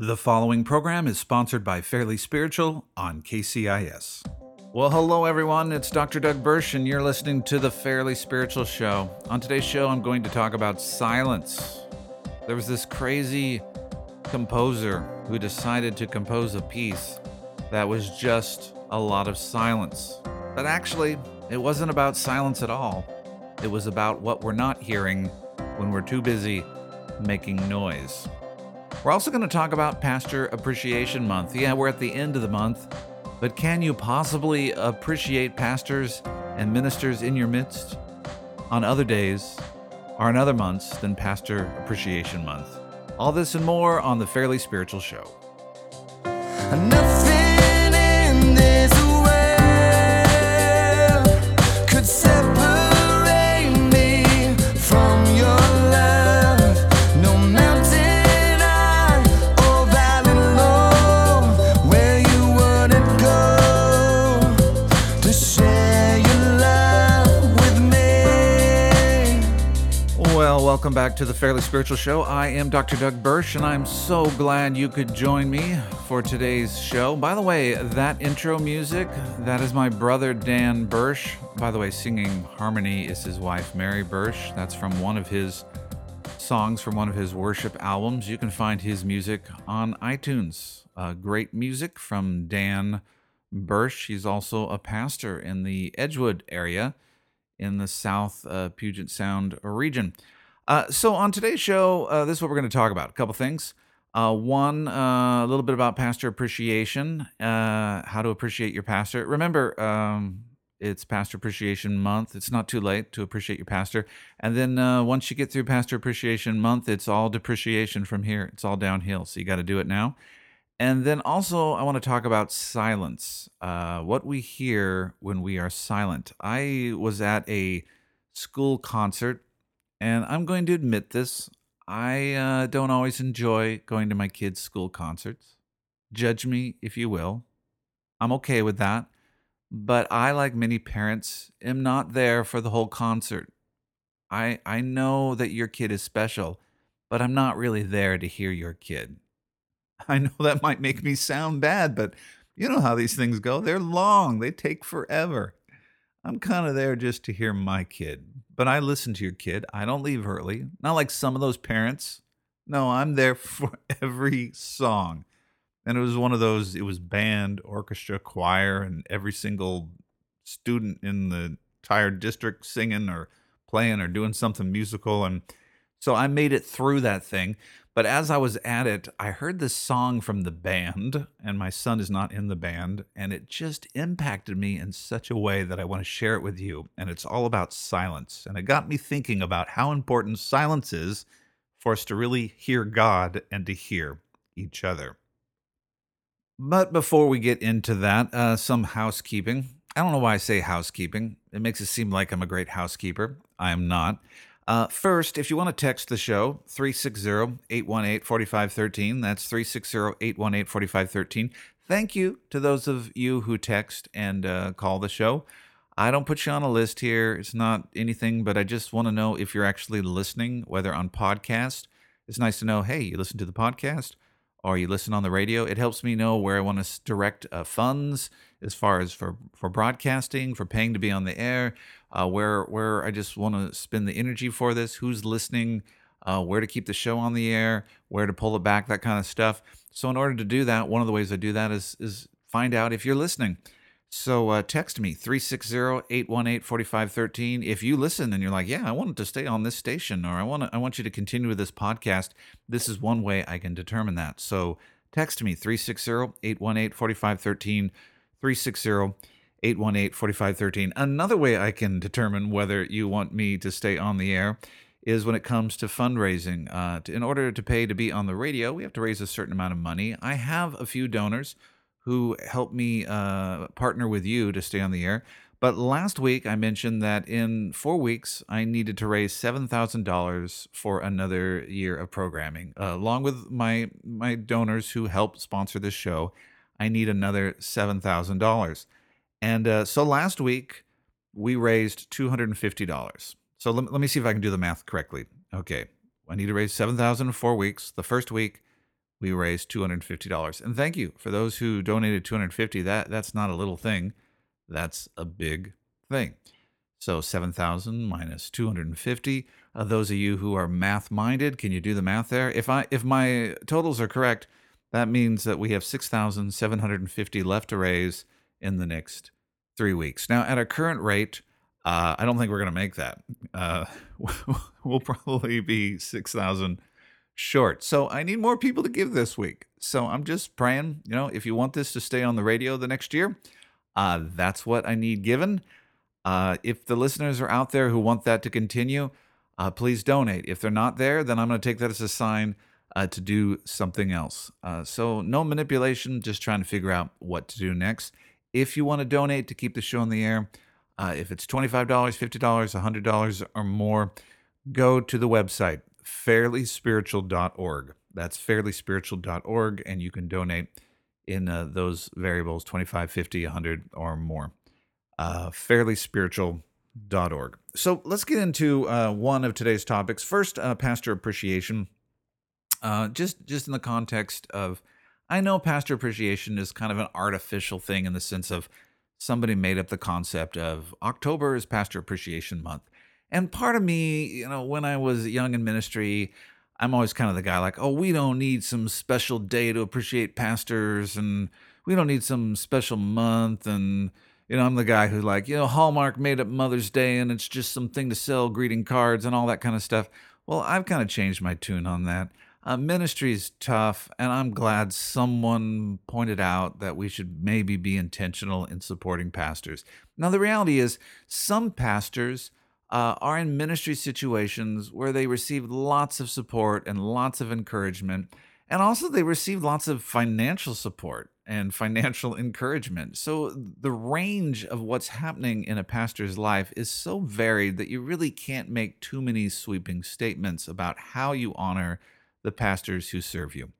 The following program is sponsored by Fairly Spiritual on KCIS. Well, hello everyone. It's Dr. Doug Bursch, and you're listening to the Fairly Spiritual Show. On today's show, I'm going to talk about silence. There was this crazy composer who decided to compose a piece that was just a lot of silence. But actually, it wasn't about silence at all. It was about what we're not hearing when we're too busy making noise. We're also going to talk about Pastor Appreciation Month. Yeah, we're at the end of the month, but can you possibly appreciate pastors and ministers in your midst on other days or in other months than Pastor Appreciation Month? All this and more on the Fairly Spiritual Show. Nothing to the Fairly Spiritual Show. I am Dr. Doug Bursch, and I'm so glad you could join me for today's show. By the way, that intro music, that is my brother Dan Bursch. By the way, singing harmony is his wife Mary Bursch. That's from one of his songs from one of his worship albums. You can find his music on iTunes. Uh, great music from Dan Bursch. He's also a pastor in the Edgewood area in the South uh, Puget Sound region. Uh, so, on today's show, uh, this is what we're going to talk about. A couple things. Uh, one, uh, a little bit about pastor appreciation, uh, how to appreciate your pastor. Remember, um, it's Pastor Appreciation Month. It's not too late to appreciate your pastor. And then uh, once you get through Pastor Appreciation Month, it's all depreciation from here. It's all downhill. So, you got to do it now. And then also, I want to talk about silence. Uh, what we hear when we are silent. I was at a school concert, and I'm going to admit this. I uh, don't always enjoy going to my kids' school concerts. Judge me if you will. I'm okay with that. But I, like many parents, am not there for the whole concert. I, I know that your kid is special, but I'm not really there to hear your kid. I know that might make me sound bad, but you know how these things go. They're long, they take forever. I'm kind of there just to hear my kid, but I listen to your kid. I don't leave early. Not like some of those parents. No, I'm there for every song. And it was one of those, it was band, orchestra, choir, and every single student in the entire district singing or playing or doing something musical. And so I made it through that thing. But as I was at it, I heard this song from the band, and my son is not in the band, and it just impacted me in such a way that I want to share it with you. And it's all about silence. And it got me thinking about how important silence is for us to really hear God and to hear each other. But before we get into that, uh, some housekeeping. I don't know why I say housekeeping. It makes it seem like I'm a great housekeeper. I am not. Uh, first, if you want to text the show, 360 818 4513. That's 360 818 4513. Thank you to those of you who text and uh, call the show. I don't put you on a list here. It's not anything, but I just want to know if you're actually listening, whether on podcast. It's nice to know, hey, you listen to the podcast or you listen on the radio. It helps me know where I want to direct uh, funds as far as for, for broadcasting, for paying to be on the air, uh, where where I just want to spend the energy for this, who's listening, uh, where to keep the show on the air, where to pull it back, that kind of stuff. So in order to do that, one of the ways I do that is is find out if you're listening. So uh, text me 360-818-4513 if you listen and you're like, "Yeah, I want to stay on this station or I want to, I want you to continue with this podcast." This is one way I can determine that. So text me 360-818-4513 360-818-4513. Another way I can determine whether you want me to stay on the air is when it comes to fundraising. Uh, to, in order to pay to be on the radio, we have to raise a certain amount of money. I have a few donors who help me uh, partner with you to stay on the air. But last week I mentioned that in four weeks I needed to raise seven thousand dollars for another year of programming, uh, along with my my donors who help sponsor this show. I need another seven thousand dollars, and uh, so last week we raised two hundred and fifty dollars. So let, let me see if I can do the math correctly. Okay, I need to raise seven thousand in four weeks. The first week we raised $250. And thank you for those who donated 250. That that's not a little thing. That's a big thing. So 7,000 minus 250. Uh, those of you who are math minded, can you do the math there? If I if my totals are correct, that means that we have 6,750 left to raise in the next three weeks. Now, at our current rate, uh, I don't think we're going to make that. Uh, we'll probably be 6,000 short. So I need more people to give this week. So I'm just praying, you know, if you want this to stay on the radio the next year, uh, that's what I need given. Uh, if the listeners are out there who want that to continue, uh, please donate. If they're not there, then I'm going to take that as a sign uh, to do something else. So, no manipulation, just trying to figure out what to do next. If you want to donate to keep the show in the air, uh, if it's $25, $50, $100 or more, go to the website, fairlyspiritual.org. That's fairlyspiritual.org, and you can donate in uh, those variables 25, 50, 100 or more. Uh, fairlyspiritual.org. So let's get into uh, one of today's topics. First, uh, pastor appreciation. Uh, just just in the context of, I know pastor appreciation is kind of an artificial thing in the sense of somebody made up the concept of October is pastor appreciation month. And part of me, you know, when I was young in ministry, I'm always kind of the guy like, oh, we don't need some special day to appreciate pastors and we don't need some special month. And, you know, I'm the guy who, like, you know, Hallmark made up Mother's Day and it's just something to sell greeting cards and all that kind of stuff. Well, I've kind of changed my tune on that. Uh, ministry is tough, and I'm glad someone pointed out that we should maybe be intentional in supporting pastors. Now, the reality is, some pastors uh, are in ministry situations where they receive lots of support and lots of encouragement, and also they receive lots of financial support and financial encouragement. So, the range of what's happening in a pastor's life is so varied that you really can't make too many sweeping statements about how you honor the pastors who serve you.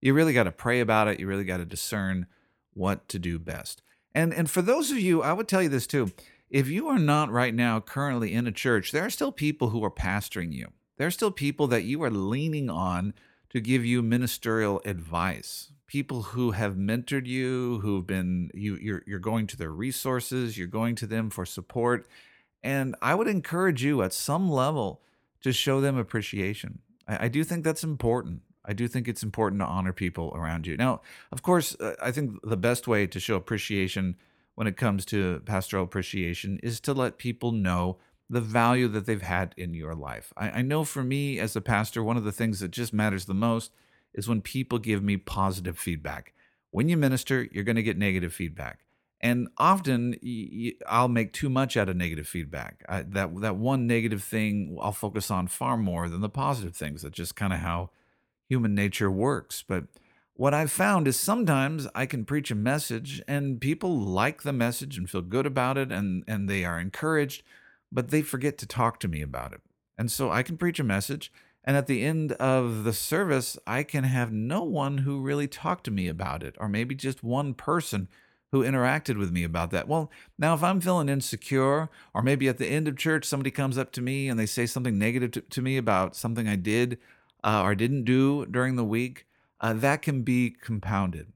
You really got to pray about it. You really got to discern what to do best. And and for those of you, I would tell you this too. If you are not right now currently in a church, there are still people who are pastoring you. There are still people that you are leaning on to give you ministerial advice. People who have mentored you, who've been you you're you're going to their resources, you're going to them for support. And I would encourage you at some level to show them appreciation. I, I do think that's important. I do think it's important to honor people around you. Now, of course, uh, I think the best way to show appreciation when it comes to pastoral appreciation is to let people know the value that they've had in your life. I, I, know for me as a pastor, one of the things that just matters the most is when people give me positive feedback. When you minister, you're going to get negative feedback. And often I'll make too much out of negative feedback. I, that that one negative thing I'll focus on far more than the positive things. That's just kind of how human nature works. But what I've found is sometimes I can preach a message and people like the message and feel good about it and, and they are encouraged, but they forget to talk to me about it. And so I can preach a message, and at the end of the service, I can have no one who really talked to me about it, or maybe just one person who interacted with me about that. Well, now if I'm feeling insecure, or maybe at the end of church, somebody comes up to me and they say something negative to, to me about something I did uh, or didn't do during the week, uh, that can be compounded.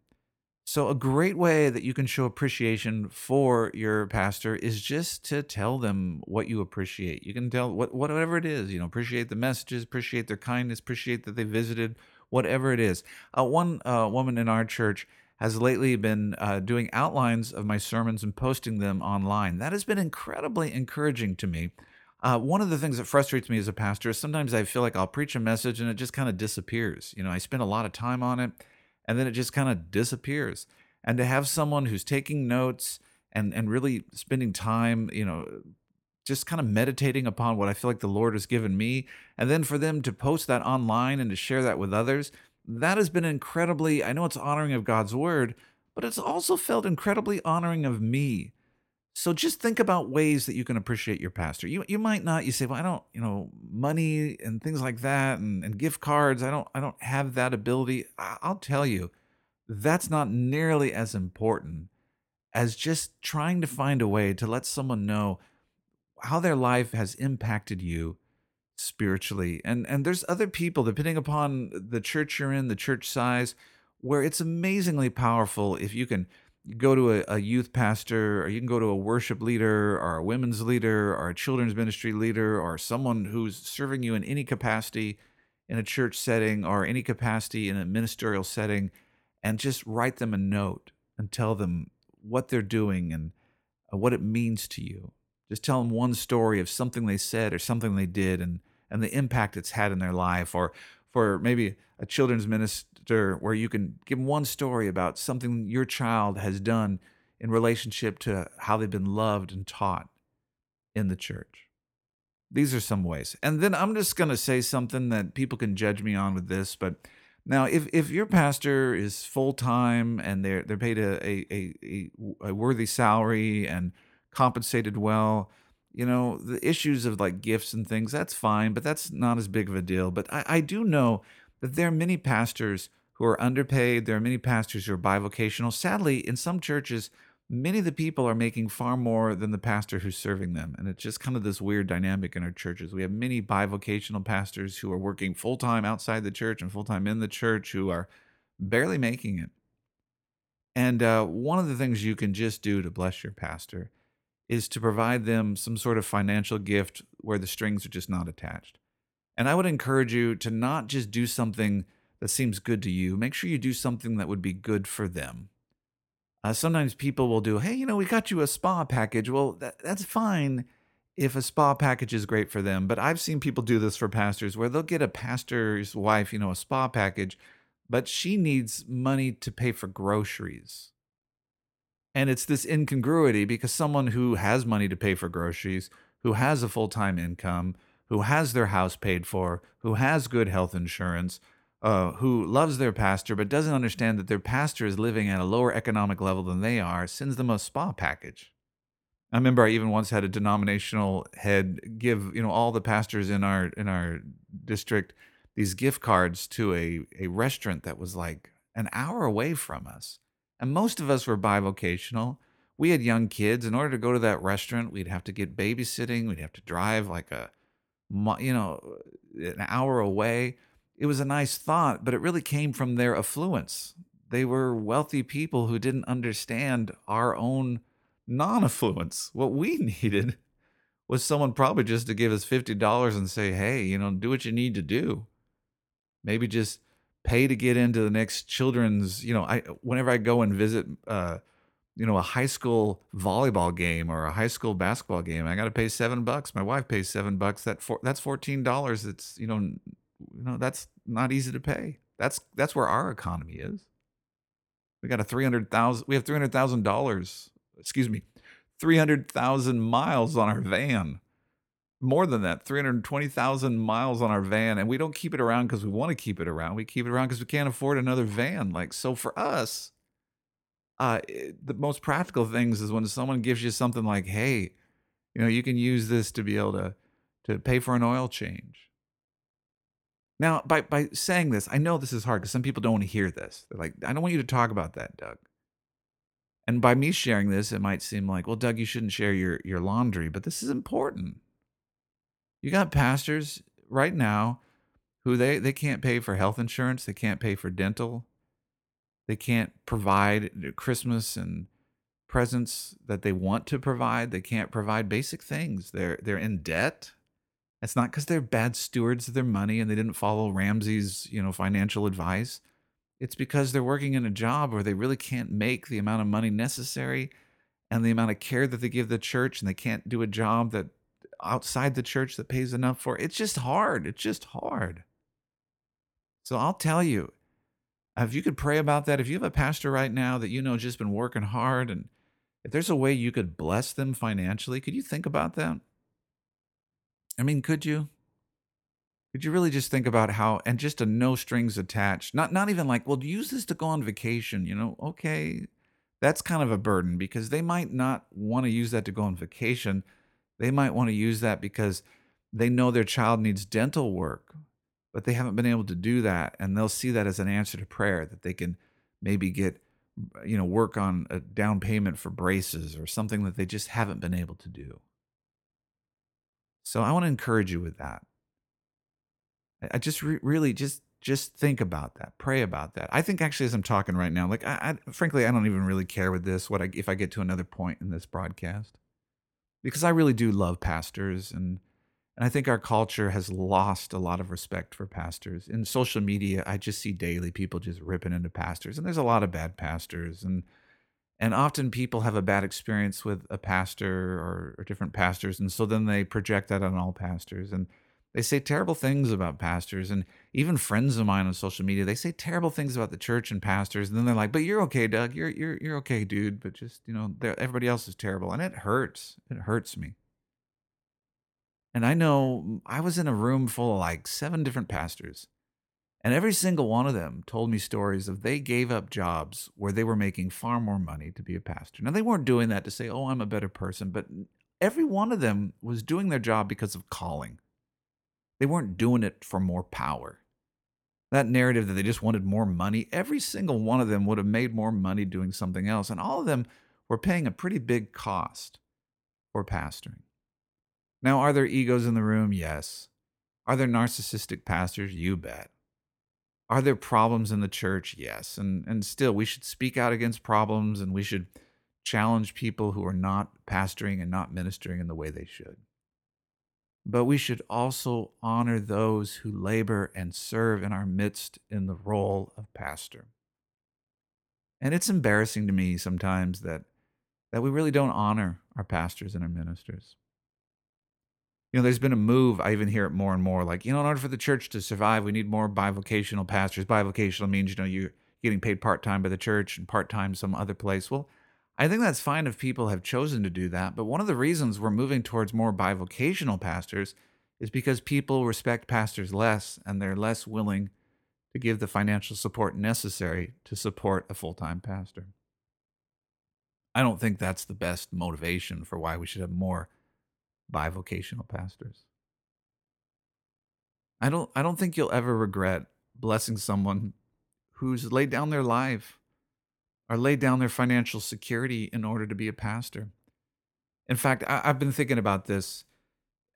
So, a great way that you can show appreciation for your pastor is just to tell them what you appreciate. You can tell what whatever it is, you know, appreciate the messages, appreciate their kindness, appreciate that they visited, whatever it is. Uh, one uh, woman in our church has lately been uh, doing outlines of my sermons and posting them online. That has been incredibly encouraging to me. Uh, one of the things that frustrates me as a pastor is sometimes I feel like I'll preach a message and it just kind of disappears. You know, I spend a lot of time on it and then it just kind of disappears. And to have someone who's taking notes and and really spending time, you know, just kind of meditating upon what I feel like the Lord has given me, and then for them to post that online and to share that with others, that has been incredibly, I know it's honoring of God's word, but it's also felt incredibly honoring of me. So just think about ways that you can appreciate your pastor. You you might not, you say, well, I don't, you know, money and things like that and, and gift cards, I don't I don't have that ability. I'll tell you, that's not nearly as important as just trying to find a way to let someone know how their life has impacted you spiritually. And and there's other people depending upon the church you're in, the church size, where it's amazingly powerful if you can go to a, a youth pastor or you can go to a worship leader or a women's leader or a children's ministry leader or someone who's serving you in any capacity in a church setting or any capacity in a ministerial setting and just write them a note and tell them what they're doing and uh, what it means to you. Just tell them one story of something they said or something they did and and the impact it's had in their life or for maybe a children's minister where you can give them one story about something your child has done in relationship to how they've been loved and taught in the church. These are some ways. And then I'm just going to say something that people can judge me on with this, but now if if your pastor is full-time and they're they're paid a a, a, a worthy salary and compensated well, you know, the issues of like gifts and things, that's fine, but that's not as big of a deal. But I, I do know that there are many pastors who are underpaid. There are many pastors who are bivocational. Sadly, in some churches, many of the people are making far more than the pastor who's serving them. And it's just kind of this weird dynamic in our churches. We have many bivocational pastors who are working full time outside the church and full time in the church who are barely making it. And uh, one of the things you can just do to bless your pastor is to provide them some sort of financial gift where the strings are just not attached. And I would encourage you to not just do something that seems good to you, make sure you do something that would be good for them. Uh, sometimes people will do, hey, you know, we got you a spa package. Well, that, that's fine if a spa package is great for them. But I've seen people do this for pastors where they'll get a pastor's wife, you know, a spa package, but she needs money to pay for groceries. And it's this incongruity because someone who has money to pay for groceries, who has a full time income, who has their house paid for, who has good health insurance, uh, who loves their pastor but doesn't understand that their pastor is living at a lower economic level than they are, sends them a spa package. I remember I even once had a denominational head give you know all the pastors in our in our district these gift cards to a a restaurant that was like an hour away from us, and most of us were bivocational. We had young kids. In order to go to that restaurant, we'd have to get babysitting. We'd have to drive like a you know an hour away it was a nice thought, but it really came from their affluence. They were wealthy people who didn't understand our own non affluence. What we needed was someone probably just to give us $50 and say, hey, you know, do what you need to do. Maybe just pay to get into the next children's, you know, I whenever I go and visit uh, you know, a high school volleyball game or a high school basketball game, I got to pay seven bucks. My wife pays seven bucks. That for, that's fourteen dollars. It's you know you know that's not easy to pay. That's that's where our economy is. We got a three hundred thousand. We have three hundred thousand dollars. Excuse me, three hundred thousand miles on our van. More than that, three hundred twenty thousand miles on our van, and we don't keep it around because we want to keep it around. We keep it around because we can't afford another van. Like so, for us, uh, it, the most practical things is when someone gives you something like, "Hey, you know, you can use this to be able to to pay for an oil change." Now, by by saying this, I know this is hard because some people don't want to hear this. They're like, I don't want you to talk about that, Doug. And by me sharing this, it might seem like, well, Doug, you shouldn't share your your laundry, but this is important. You got pastors right now who they they can't pay for health insurance, they can't pay for dental, they can't provide Christmas and presents that they want to provide. They can't provide basic things. They're they're in debt it's not because they're bad stewards of their money and they didn't follow Ramsey's, you know, financial advice. It's because they're working in a job where they really can't make the amount of money necessary and the amount of care that they give the church and they can't do a job that outside the church that pays enough for. It's just hard. It's just hard. So I'll tell you, if you could pray about that, if you have a pastor right now that you know just been working hard and if there's a way you could bless them financially, could you think about that? I mean, could you? Could you really just think about how and just a no strings attached? Not not even like, well, use this to go on vacation, you know? Okay. That's kind of a burden because they might not want to use that to go on vacation. They might want to use that because they know their child needs dental work, but they haven't been able to do that and they'll see that as an answer to prayer that they can maybe get uh, you know, work on a down payment for braces or something that they just haven't been able to do. So I want to encourage you with that. I, I just re- really just just think about that. Pray about that. I think actually, as I'm talking right now, like I, I frankly, I don't even really care with this. What I, if I get to another point in this broadcast, because I really do love pastors and. And I think our culture has lost a lot of respect for pastors. In social media, I just see daily people just ripping into pastors, and there's a lot of bad pastors. And and often people have a bad experience with a pastor or, or different pastors, and so then they project that on all pastors. And they say terrible things about pastors, and even friends of mine on social media, they say terrible things about the church and pastors, and then they're like, "But you're okay, Doug. You're you're you're okay, dude. But just you know, everybody else is terrible," and it hurts. It hurts me. And I know mm, I was in a room full of like seven different pastors, and every single one of them told me stories of they gave up jobs where they were making far more money to be a pastor. Now, they weren't doing that to say, oh, I'm a better person, but every one of them was doing their job because of calling. They weren't doing it for more power. That narrative that they just wanted more money, every single one of them would have made more money doing something else. And all of them were paying a pretty big cost for pastoring. Now, are there egos in the room? Yes. Are there narcissistic pastors? You bet. Are there problems in the church? Yes. And, and still, we should speak out against problems and we should challenge people who are not pastoring and not ministering in the way they should. But we should also honor those who labor and serve in our midst in the role of pastor. And it's embarrassing to me sometimes that, that we really don't honor our pastors and our ministers you know, there's been a move. I even hear it more and more. Like, you know, in order for the church to survive, we need more bivocational pastors. Bivocational means, you know, you're getting paid part time by the church and part time some other place. Well, I think that's fine if people have chosen to do that. But one of the reasons we're moving towards more bivocational pastors is because people respect pastors less and they're less willing to give the financial support necessary to support a full time pastor. I don't think that's the best motivation for why we should have more bivocational pastors. I don't I don't think you'll ever regret blessing someone who's laid down their life or laid down their financial security in order to be a pastor. In fact, I, have been thinking about this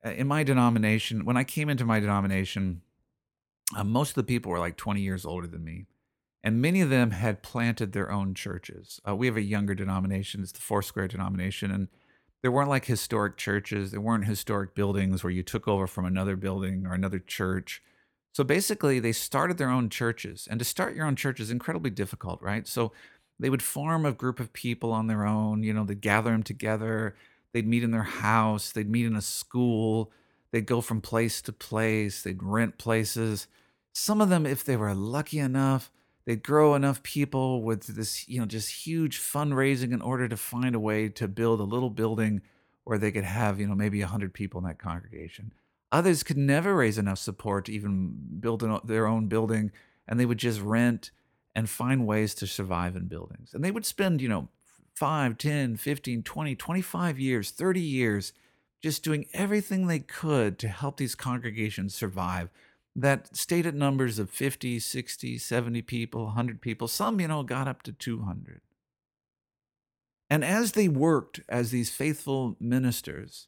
uh, in my denomination. When I came into my denomination, uh, most of the people were like 20 years older than me, and many of them had planted their own churches. Uh, we have a younger denomination; it's the Foursquare denomination, and there weren't like historic churches. There weren't historic buildings where you took over from another building or another church. So basically, they started their own churches. And to start your own church is incredibly difficult, right? So they would form a group of people on their own. You know, they'd gather them together. They'd meet in their house. They'd meet in a school. They'd go from place to place. They'd rent places. Some of them, if they were lucky enough, they'd grow enough people with this, you know, just huge fundraising in order to find a way to build a little building where they could have, you know, maybe 100 people in that congregation. Others could never raise enough support to even build an, their own building, and they would just rent and find ways to survive in buildings. And they would spend, you know, 5, 10, 15, 20, 25 years, 30 years just doing everything they could to help these congregations survive that stayed at numbers of 50, 60, 70 people, 100 people. Some, you know, got up to 200. And as they worked as these faithful ministers,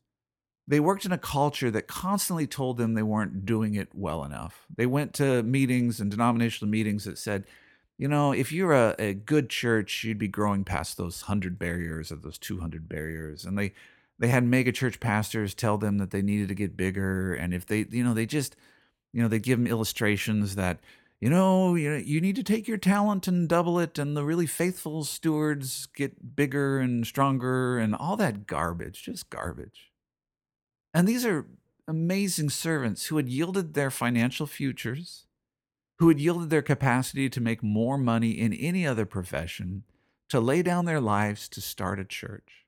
they worked in a culture that constantly told them they weren't doing it well enough. They went to meetings and denominational meetings that said, you know, if you're a, a good church, you'd be growing past those 100 barriers or those 200 barriers. And they, they had mega church pastors tell them that they needed to get bigger. And if they, you know, they just, you know, they give them illustrations that, you know, you know, you need to take your talent and double it, and the really faithful stewards get bigger and stronger, and all that garbage, just garbage. And these are amazing servants who had yielded their financial futures, who had yielded their capacity to make more money in any other profession, to lay down their lives to start a church.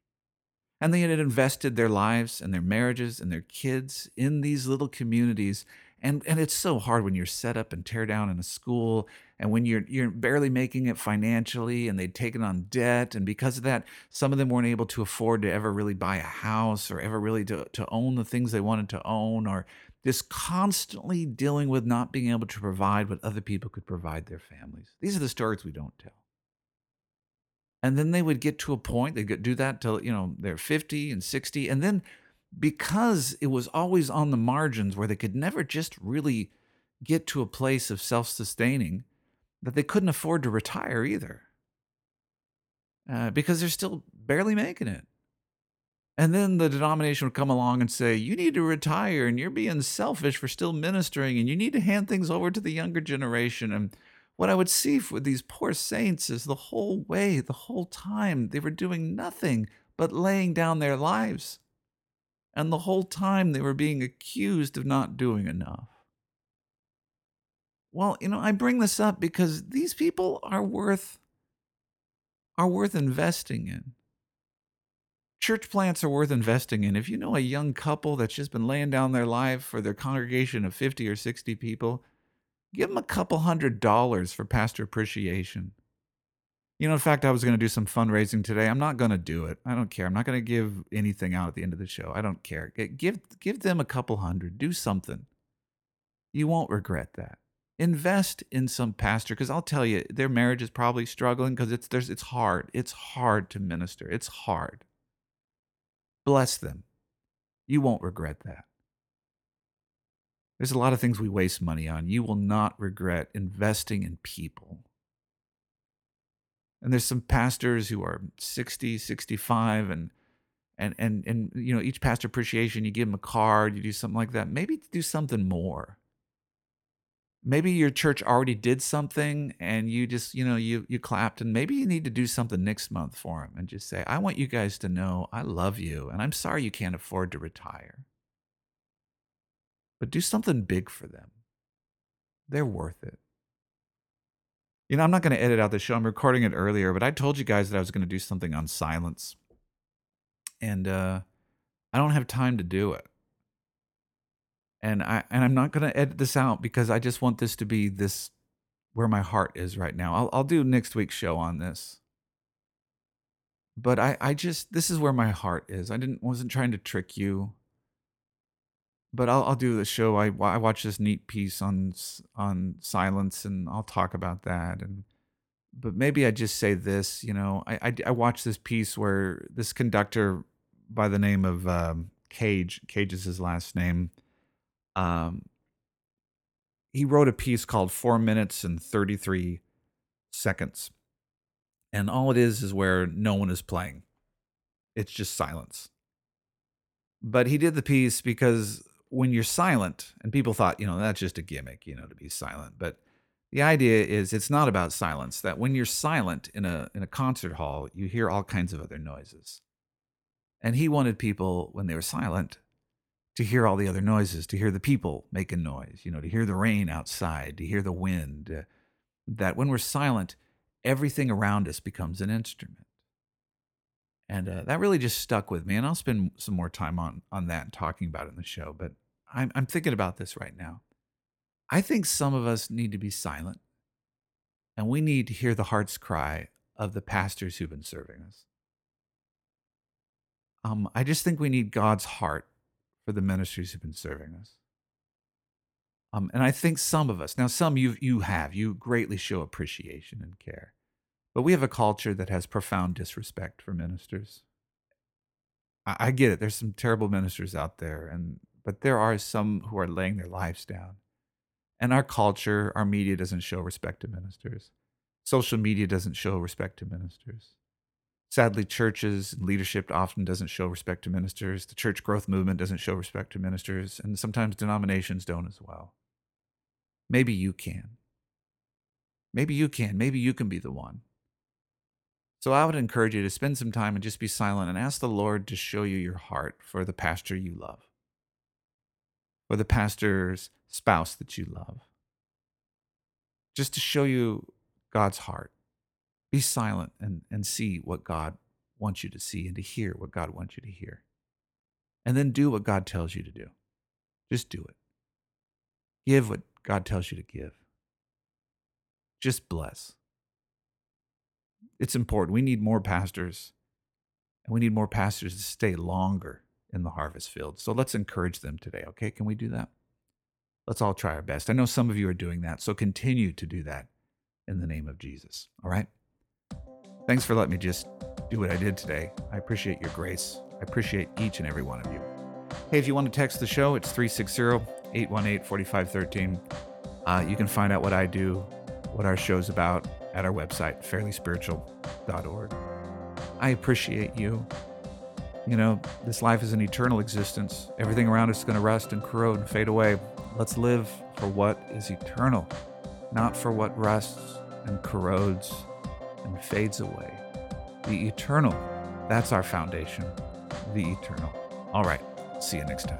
And they had invested their lives and their marriages and their kids in these little communities and and it's so hard when you're set up and tear down in a school and when you're you're barely making it financially and they'd taken on debt and because of that some of them weren't able to afford to ever really buy a house or ever really to, to own the things they wanted to own or just constantly dealing with not being able to provide what other people could provide their families these are the stories we don't tell and then they would get to a point they'd do that till you know they're 50 and 60 and then because it was always on the margins where they could never just really get to a place of self sustaining that they couldn't afford to retire either uh, because they're still barely making it. And then the denomination would come along and say, You need to retire and you're being selfish for still ministering and you need to hand things over to the younger generation. And what I would see for these poor saints is the whole way, the whole time, they were doing nothing but laying down their lives. And the whole time they were being accused of not doing enough. Well, you know, I bring this up because these people are worth are worth investing in. Church plants are worth investing in. If you know a young couple that's just been laying down their life for their congregation of 50 or 60 people, give them a couple hundred dollars for pastor appreciation. You know, in fact, I was going to do some fundraising today. I'm not going to do it. I don't care. I'm not going to give anything out at the end of the show. I don't care. Give give them a couple hundred. Do something. You won't regret that invest in some pastor because I'll tell you their marriage is probably struggling because it's there's it's hard. It's hard to minister. It's hard. Bless them. You won't regret that. There's a lot of things we waste money on. You will not regret investing in people. And there's some pastors who are 60, 65 and and and and you know each pastor appreciation you give them a card, you do something like that. Maybe do something more maybe your church already did something and you just you know you you clapped and maybe you need to do something next month for them and just say i want you guys to know i love you and i'm sorry you can't afford to retire. But do something big for them. They're worth it. You know i'm not going to edit out the show i'm recording it earlier but i told you guys that i was going to do something on silence. And uh i don't have time to do it and I and I'm not to edit this out because I just want this to be this where my heart is right now. I'll I'll do next week's show on this. But I I just this is where my heart is. I didn't wasn't trying to trick you. But I'll I'll do the show. I I watched this neat piece on on silence and I'll talk about that and but maybe I just say this, you know, I I, I watched this piece where this conductor by the name of um, Cage, Cage is his last name um, he wrote a piece called Four Minutes and 33 Seconds. And all it is is where no one is playing, it's just silence. But he did the piece because when you're silent, and people thought, you know, that's just a gimmick, you know, to be silent. But the idea is it's not about silence, that when you're silent in a, in a concert hall, you hear all kinds of other noises. And he wanted people, when they were silent, to hear all the other noises, to hear the people making noise, you know, to hear the rain outside, to hear the wind. Uh, that when we're silent, everything around us becomes an instrument. And uh, that really just stuck with me. And I'll spend some more time on, on that and talking about it in the show. But I'm, I'm thinking about this right now. I think some of us need to be silent and we need to hear the heart's cry of the pastors who've been serving us. Um, I just think we need God's heart for the ministries who've been serving us. Um, and I think some of us, now some you you have, you greatly show appreciation and care. But we have a culture that has profound disrespect for ministers. I, I get it. There's some terrible ministers out there, and but there are some who are laying their lives down. And our culture, our media doesn't show respect to ministers. Social media doesn't show respect to ministers. Sadly, churches and leadership often doesn't show respect to ministers. The church growth movement doesn't show respect to ministers, and sometimes denominations don't as well. Maybe you can. Maybe you can. Maybe you can be the one. So I would encourage you to spend some time and just be silent and ask the Lord to show you your heart for the pastor you love, or the pastor's spouse that you love. Just to show you God's heart. Be silent and, and see what God wants you to see and to hear what God wants you to hear. And then do what God tells you to do. Just do it. Give what God tells you to give. Just bless. It's important. We need more pastors, and we need more pastors to stay longer in the harvest field. So let's encourage them today, okay? Can we do that? Let's all try our best. I know some of you are doing that, so continue to do that in the name of Jesus, all right? Thanks for letting me just do what I did today. I appreciate your grace. I appreciate each and every one of you. Hey, if you want to text the show, it's 360 818 4513. Uh, you can find out what I do, what our show's about at our website, fairlyspiritual.org. I appreciate you. You know, this life is an eternal existence. Everything around us is going to rust and corrode and fade away. Let's live for what is eternal, not for what rusts and corrodes and fades away. The eternal, that's our foundation. The eternal. All right, see you next time.